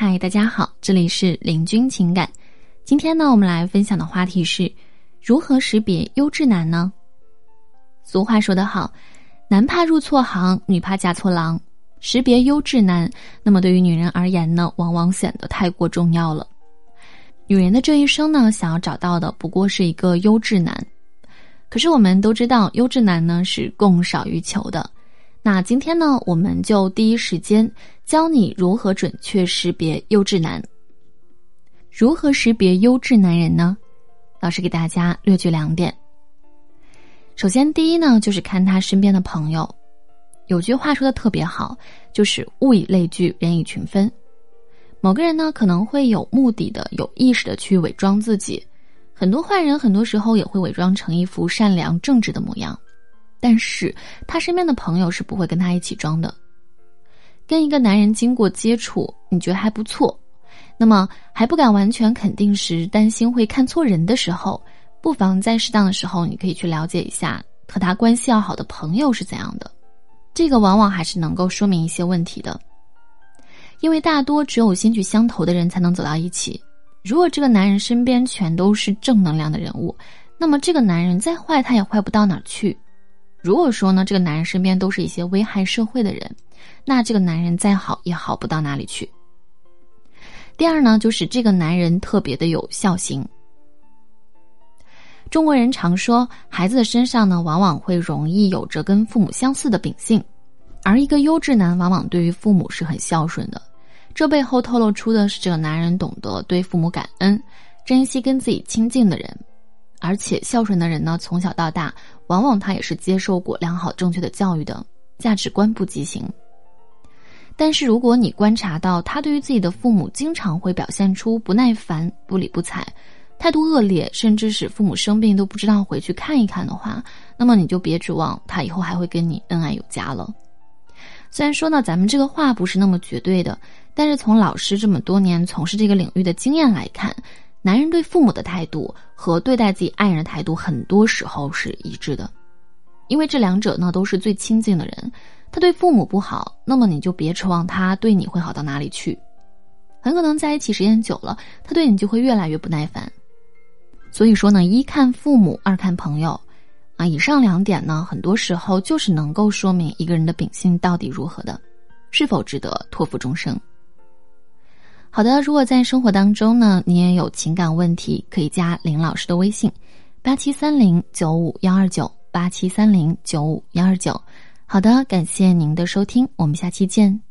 嗨，大家好，这里是林君情感。今天呢，我们来分享的话题是如何识别优质男呢？俗话说得好，男怕入错行，女怕嫁错郎。识别优质男，那么对于女人而言呢，往往显得太过重要了。女人的这一生呢，想要找到的不过是一个优质男。可是我们都知道，优质男呢是供少于求的。那今天呢，我们就第一时间教你如何准确识别优质男。如何识别优质男人呢？老师给大家略举两点。首先，第一呢，就是看他身边的朋友。有句话说的特别好，就是物以类聚，人以群分。某个人呢，可能会有目的的、有意识的去伪装自己。很多坏人很多时候也会伪装成一副善良正直的模样。但是他身边的朋友是不会跟他一起装的。跟一个男人经过接触，你觉得还不错，那么还不敢完全肯定时，担心会看错人的时候，不妨在适当的时候，你可以去了解一下和他关系要好的朋友是怎样的。这个往往还是能够说明一些问题的。因为大多只有心趣相投的人才能走到一起。如果这个男人身边全都是正能量的人物，那么这个男人再坏，他也坏不到哪儿去。如果说呢，这个男人身边都是一些危害社会的人，那这个男人再好也好不到哪里去。第二呢，就是这个男人特别的有孝心。中国人常说，孩子的身上呢，往往会容易有着跟父母相似的秉性，而一个优质男往往对于父母是很孝顺的。这背后透露出的是，这个男人懂得对父母感恩，珍惜跟自己亲近的人。而且孝顺的人呢，从小到大，往往他也是接受过良好正确的教育的，价值观不畸形。但是如果你观察到他对于自己的父母经常会表现出不耐烦、不理不睬、态度恶劣，甚至使父母生病都不知道回去看一看的话，那么你就别指望他以后还会跟你恩爱有加了。虽然说呢，咱们这个话不是那么绝对的，但是从老师这么多年从事这个领域的经验来看。男人对父母的态度和对待自己爱人的态度，很多时候是一致的，因为这两者呢都是最亲近的人。他对父母不好，那么你就别指望他对你会好到哪里去。很可能在一起时间久了，他对你就会越来越不耐烦。所以说呢，一看父母，二看朋友，啊，以上两点呢，很多时候就是能够说明一个人的秉性到底如何的，是否值得托付终生。好的，如果在生活当中呢，你也有情感问题，可以加林老师的微信：八七三零九五幺二九八七三零九五幺二九。好的，感谢您的收听，我们下期见。